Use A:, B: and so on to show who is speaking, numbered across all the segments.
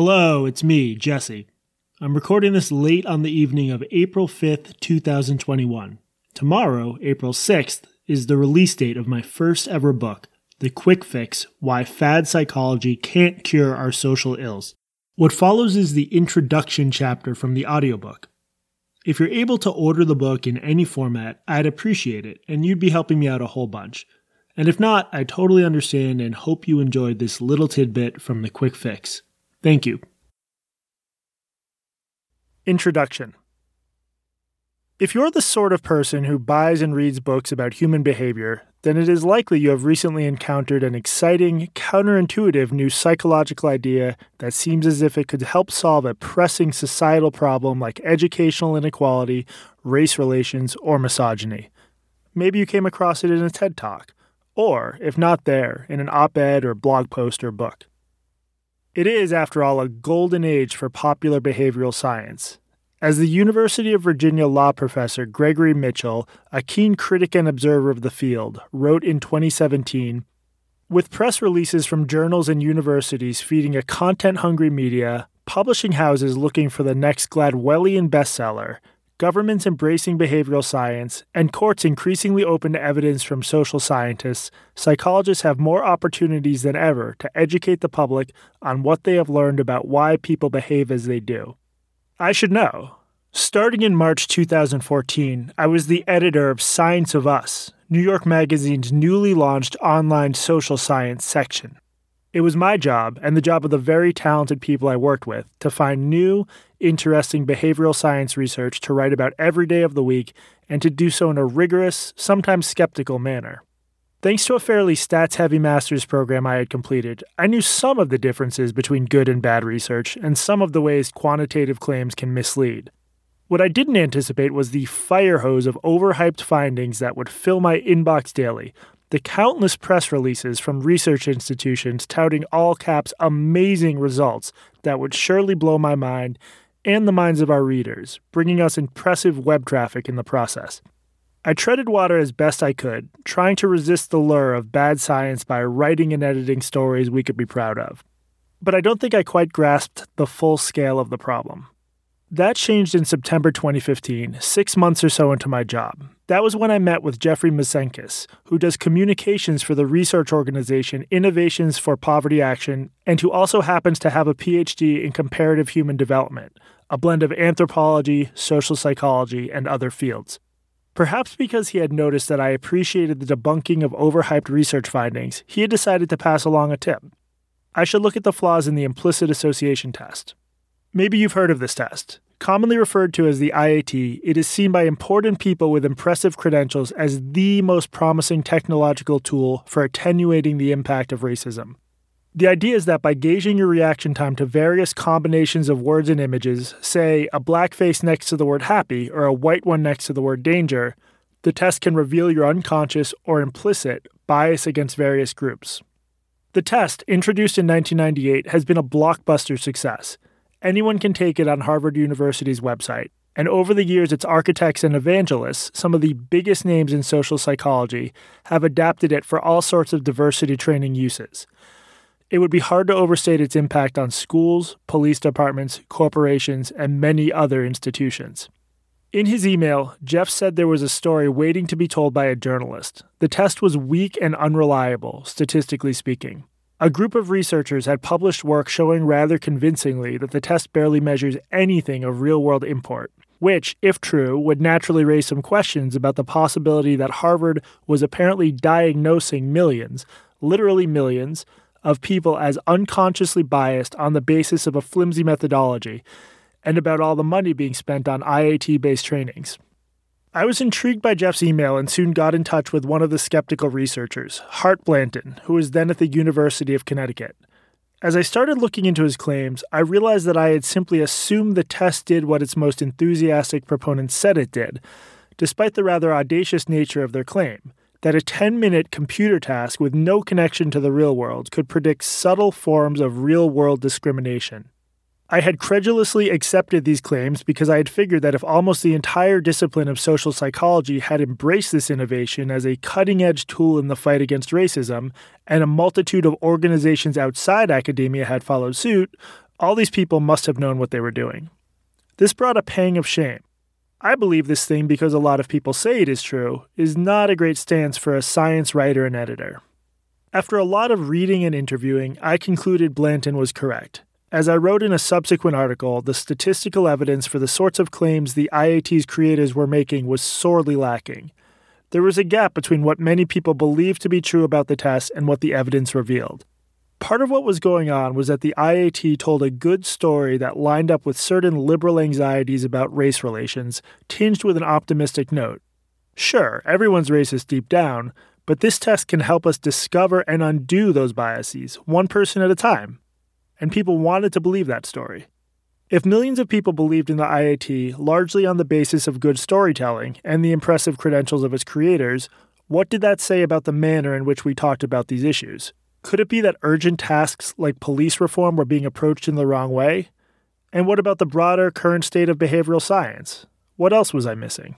A: Hello, it's me, Jesse. I'm recording this late on the evening of April 5th, 2021. Tomorrow, April 6th, is the release date of my first ever book, The Quick Fix Why Fad Psychology Can't Cure Our Social Ills. What follows is the introduction chapter from the audiobook. If you're able to order the book in any format, I'd appreciate it, and you'd be helping me out a whole bunch. And if not, I totally understand and hope you enjoyed this little tidbit from The Quick Fix. Thank you. Introduction If you're the sort of person who buys and reads books about human behavior, then it is likely you have recently encountered an exciting, counterintuitive new psychological idea that seems as if it could help solve a pressing societal problem like educational inequality, race relations, or misogyny. Maybe you came across it in a TED Talk, or, if not there, in an op ed or blog post or book. It is, after all, a golden age for popular behavioral science. As the University of Virginia law professor Gregory Mitchell, a keen critic and observer of the field, wrote in 2017 With press releases from journals and universities feeding a content hungry media, publishing houses looking for the next Gladwellian bestseller, governments embracing behavioral science, and courts increasingly open to evidence from social scientists, psychologists have more opportunities than ever to educate the public on what they have learned about why people behave as they do. I should know. Starting in March 2014, I was the editor of Science of Us, New York Magazine's newly launched online social science section. It was my job, and the job of the very talented people I worked with, to find new, interesting behavioral science research to write about every day of the week and to do so in a rigorous, sometimes skeptical manner. Thanks to a fairly stats heavy master's program I had completed, I knew some of the differences between good and bad research and some of the ways quantitative claims can mislead. What I didn't anticipate was the fire hose of overhyped findings that would fill my inbox daily, the countless press releases from research institutions touting all caps amazing results that would surely blow my mind and the minds of our readers, bringing us impressive web traffic in the process. I treaded water as best I could, trying to resist the lure of bad science by writing and editing stories we could be proud of. But I don't think I quite grasped the full scale of the problem. That changed in September 2015, six months or so into my job. That was when I met with Jeffrey Mosenkis, who does communications for the research organization Innovations for Poverty Action, and who also happens to have a PhD in comparative human development, a blend of anthropology, social psychology, and other fields. Perhaps because he had noticed that I appreciated the debunking of overhyped research findings, he had decided to pass along a tip. I should look at the flaws in the implicit association test. Maybe you've heard of this test. Commonly referred to as the IAT, it is seen by important people with impressive credentials as the most promising technological tool for attenuating the impact of racism. The idea is that by gauging your reaction time to various combinations of words and images, say a black face next to the word happy or a white one next to the word danger, the test can reveal your unconscious or implicit bias against various groups. The test, introduced in 1998, has been a blockbuster success. Anyone can take it on Harvard University's website. And over the years, its architects and evangelists, some of the biggest names in social psychology, have adapted it for all sorts of diversity training uses. It would be hard to overstate its impact on schools, police departments, corporations, and many other institutions. In his email, Jeff said there was a story waiting to be told by a journalist. The test was weak and unreliable, statistically speaking. A group of researchers had published work showing rather convincingly that the test barely measures anything of real world import, which, if true, would naturally raise some questions about the possibility that Harvard was apparently diagnosing millions, literally millions, of people as unconsciously biased on the basis of a flimsy methodology, and about all the money being spent on IAT based trainings. I was intrigued by Jeff's email and soon got in touch with one of the skeptical researchers, Hart Blanton, who was then at the University of Connecticut. As I started looking into his claims, I realized that I had simply assumed the test did what its most enthusiastic proponents said it did, despite the rather audacious nature of their claim that a 10 minute computer task with no connection to the real world could predict subtle forms of real world discrimination. I had credulously accepted these claims because I had figured that if almost the entire discipline of social psychology had embraced this innovation as a cutting edge tool in the fight against racism, and a multitude of organizations outside academia had followed suit, All these people must have known what they were doing. This brought a pang of shame. I believe this thing because a lot of people say it is true is not a great stance for a science writer and editor. After a lot of reading and interviewing, I concluded Blanton was correct. As I wrote in a subsequent article, the statistical evidence for the sorts of claims the IAT's creators were making was sorely lacking. There was a gap between what many people believed to be true about the test and what the evidence revealed. Part of what was going on was that the IAT told a good story that lined up with certain liberal anxieties about race relations, tinged with an optimistic note. Sure, everyone's racist deep down, but this test can help us discover and undo those biases, one person at a time. And people wanted to believe that story. If millions of people believed in the IAT largely on the basis of good storytelling and the impressive credentials of its creators, what did that say about the manner in which we talked about these issues? Could it be that urgent tasks like police reform were being approached in the wrong way? And what about the broader current state of behavioral science? What else was I missing?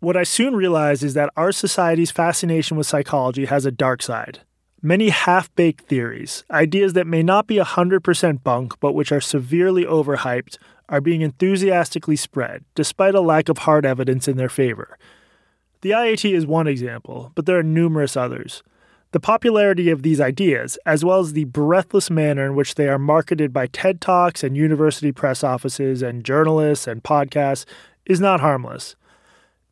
A: What I soon realized is that our society's fascination with psychology has a dark side. Many half baked theories, ideas that may not be 100% bunk but which are severely overhyped, are being enthusiastically spread, despite a lack of hard evidence in their favor. The IAT is one example, but there are numerous others. The popularity of these ideas, as well as the breathless manner in which they are marketed by TED Talks and university press offices and journalists and podcasts, is not harmless.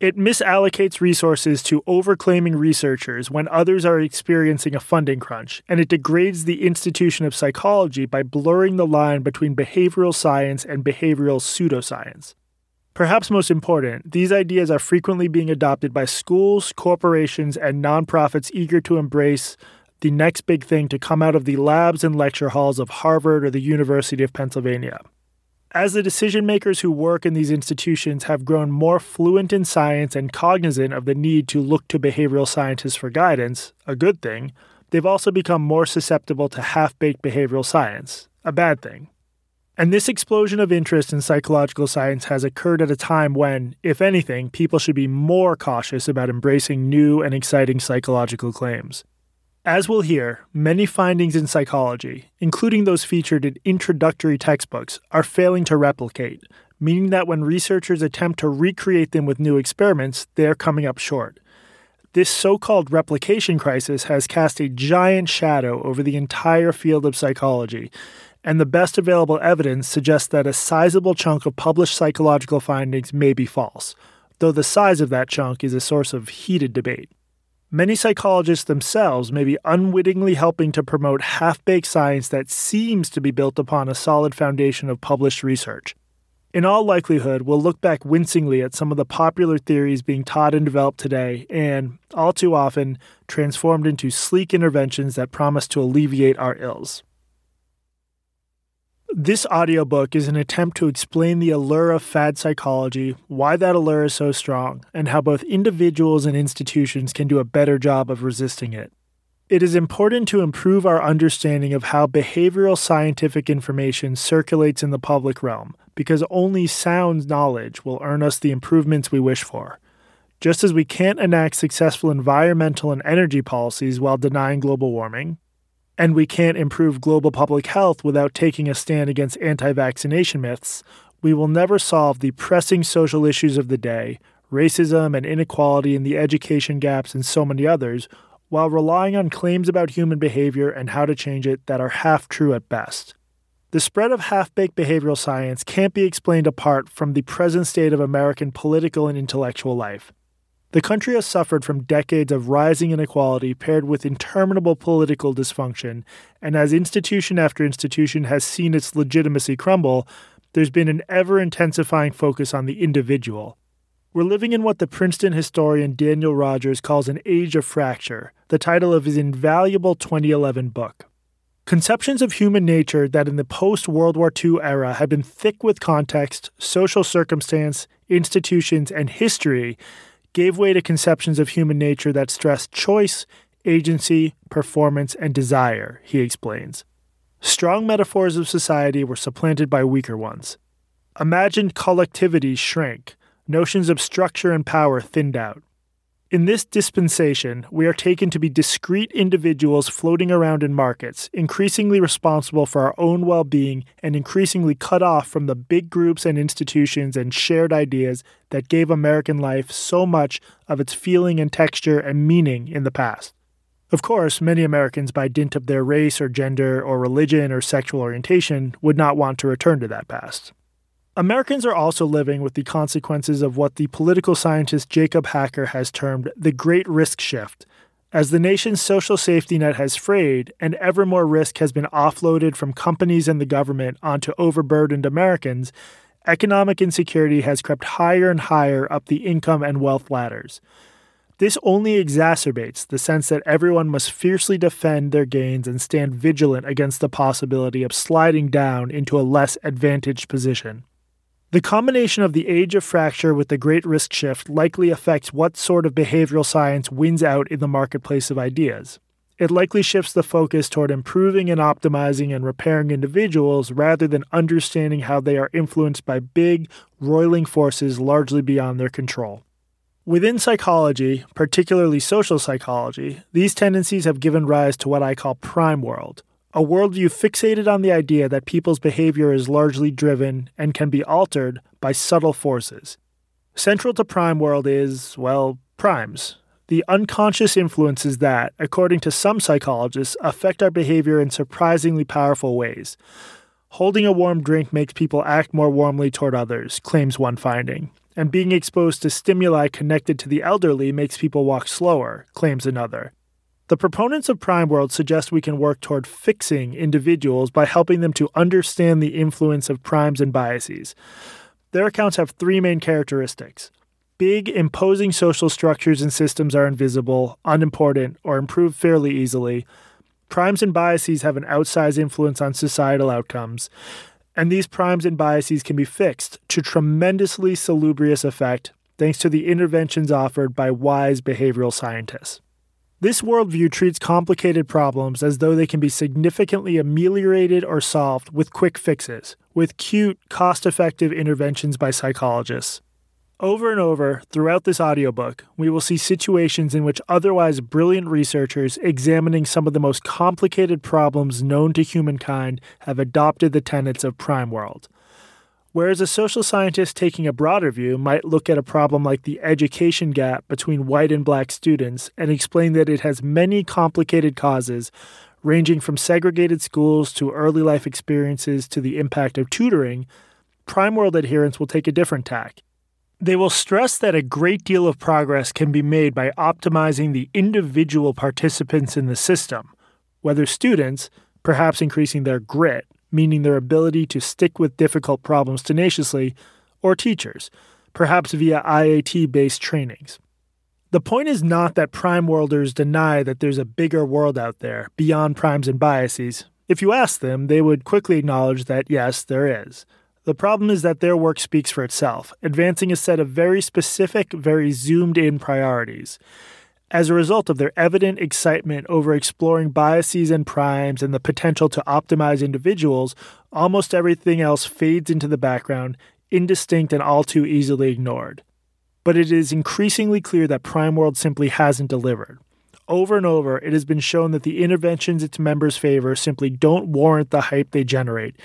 A: It misallocates resources to overclaiming researchers when others are experiencing a funding crunch, and it degrades the institution of psychology by blurring the line between behavioral science and behavioral pseudoscience. Perhaps most important, these ideas are frequently being adopted by schools, corporations, and nonprofits eager to embrace the next big thing to come out of the labs and lecture halls of Harvard or the University of Pennsylvania. As the decision makers who work in these institutions have grown more fluent in science and cognizant of the need to look to behavioral scientists for guidance, a good thing, they've also become more susceptible to half baked behavioral science, a bad thing. And this explosion of interest in psychological science has occurred at a time when, if anything, people should be more cautious about embracing new and exciting psychological claims. As we'll hear, many findings in psychology, including those featured in introductory textbooks, are failing to replicate, meaning that when researchers attempt to recreate them with new experiments, they are coming up short. This so called replication crisis has cast a giant shadow over the entire field of psychology and the best available evidence suggests that a sizable chunk of published psychological findings may be false, though the size of that chunk is a source of heated debate. Many psychologists themselves may be unwittingly helping to promote half baked science that seems to be built upon a solid foundation of published research. In all likelihood, we'll look back wincingly at some of the popular theories being taught and developed today and, all too often, transformed into sleek interventions that promise to alleviate our ills. This audiobook is an attempt to explain the allure of fad psychology, why that allure is so strong, and how both individuals and institutions can do a better job of resisting it. It is important to improve our understanding of how behavioral scientific information circulates in the public realm, because only sound knowledge will earn us the improvements we wish for. Just as we can't enact successful environmental and energy policies while denying global warming, and we can't improve global public health without taking a stand against anti vaccination myths, we will never solve the pressing social issues of the day racism and inequality and the education gaps and so many others while relying on claims about human behavior and how to change it that are half true at best. The spread of half baked behavioral science can't be explained apart from the present state of American political and intellectual life. The country has suffered from decades of rising inequality paired with interminable political dysfunction, and as institution after institution has seen its legitimacy crumble, there's been an ever intensifying focus on the individual. We're living in what the Princeton historian Daniel Rodgers calls an age of fracture, the title of his invaluable 2011 book. Conceptions of human nature that in the post World War II era had been thick with context, social circumstance, institutions, and history gave way to conceptions of human nature that stressed choice, agency, performance, and desire, he explains. Strong metaphors of society were supplanted by weaker ones. Imagined collectivities shrank, notions of structure and power thinned out. In this dispensation, we are taken to be discrete individuals floating around in markets, increasingly responsible for our own well being and increasingly cut off from the big groups and institutions and shared ideas that gave American life so much of its feeling and texture and meaning in the past. Of course, many Americans, by dint of their race or gender or religion or sexual orientation, would not want to return to that past. Americans are also living with the consequences of what the political scientist Jacob Hacker has termed the Great Risk Shift. As the nation's social safety net has frayed and ever more risk has been offloaded from companies and the government onto overburdened Americans, economic insecurity has crept higher and higher up the income and wealth ladders. This only exacerbates the sense that everyone must fiercely defend their gains and stand vigilant against the possibility of sliding down into a less advantaged position. The combination of the age of fracture with the great risk shift likely affects what sort of behavioral science wins out in the marketplace of ideas. It likely shifts the focus toward improving and optimizing and repairing individuals rather than understanding how they are influenced by big, roiling forces largely beyond their control. Within psychology, particularly social psychology, these tendencies have given rise to what I call prime world, a worldview fixated on the idea that people's behavior is largely driven and can be altered by subtle forces. Central to Prime World is, well, primes, the unconscious influences that, according to some psychologists, affect our behavior in surprisingly powerful ways. Holding a warm drink makes people act more warmly toward others, claims one finding. And being exposed to stimuli connected to the elderly makes people walk slower, claims another. The proponents of Prime World suggest we can work toward fixing individuals by helping them to understand the influence of primes and biases. Their accounts have three main characteristics. Big, imposing social structures and systems are invisible, unimportant, or improved fairly easily. Primes and biases have an outsized influence on societal outcomes, and these primes and biases can be fixed to tremendously salubrious effect thanks to the interventions offered by wise behavioral scientists. This worldview treats complicated problems as though they can be significantly ameliorated or solved with quick fixes, with cute, cost effective interventions by psychologists. Over and over, throughout this audiobook, we will see situations in which otherwise brilliant researchers examining some of the most complicated problems known to humankind have adopted the tenets of Prime World. Whereas a social scientist taking a broader view might look at a problem like the education gap between white and black students and explain that it has many complicated causes, ranging from segregated schools to early life experiences to the impact of tutoring, Prime World adherents will take a different tack. They will stress that a great deal of progress can be made by optimizing the individual participants in the system, whether students, perhaps increasing their grit, meaning their ability to stick with difficult problems tenaciously, or teachers, perhaps via IAT based trainings. The point is not that prime worlders deny that there's a bigger world out there beyond primes and biases. If you ask them, they would quickly acknowledge that yes, there is. The problem is that their work speaks for itself, advancing a set of very specific, very zoomed in priorities. As a result of their evident excitement over exploring biases and primes and the potential to optimize individuals, almost everything else fades into the background, indistinct and all too easily ignored. But it is increasingly clear that Prime World simply hasn't delivered. Over and over, it has been shown that the interventions its members favor simply don't warrant the hype they generate,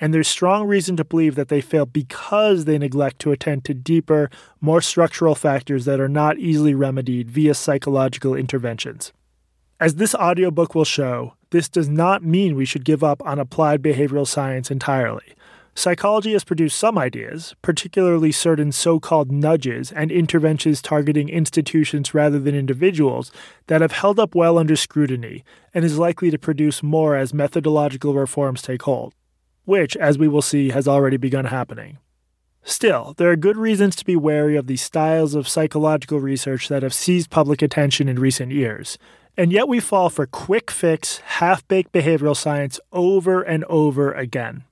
A: and there's strong reason to believe that they fail because they neglect to attend to deeper, more structural factors that are not easily remedied via psychological interventions. As this audiobook will show, this does not mean we should give up on applied behavioral science entirely. Psychology has produced some ideas, particularly certain so called nudges and interventions targeting institutions rather than individuals, that have held up well under scrutiny and is likely to produce more as methodological reforms take hold which, as we will see, has already begun happening. Still, there are good reasons to be wary of the styles of psychological research that have seized public attention in recent years, and yet we fall for quick fix, half baked behavioral science over and over again.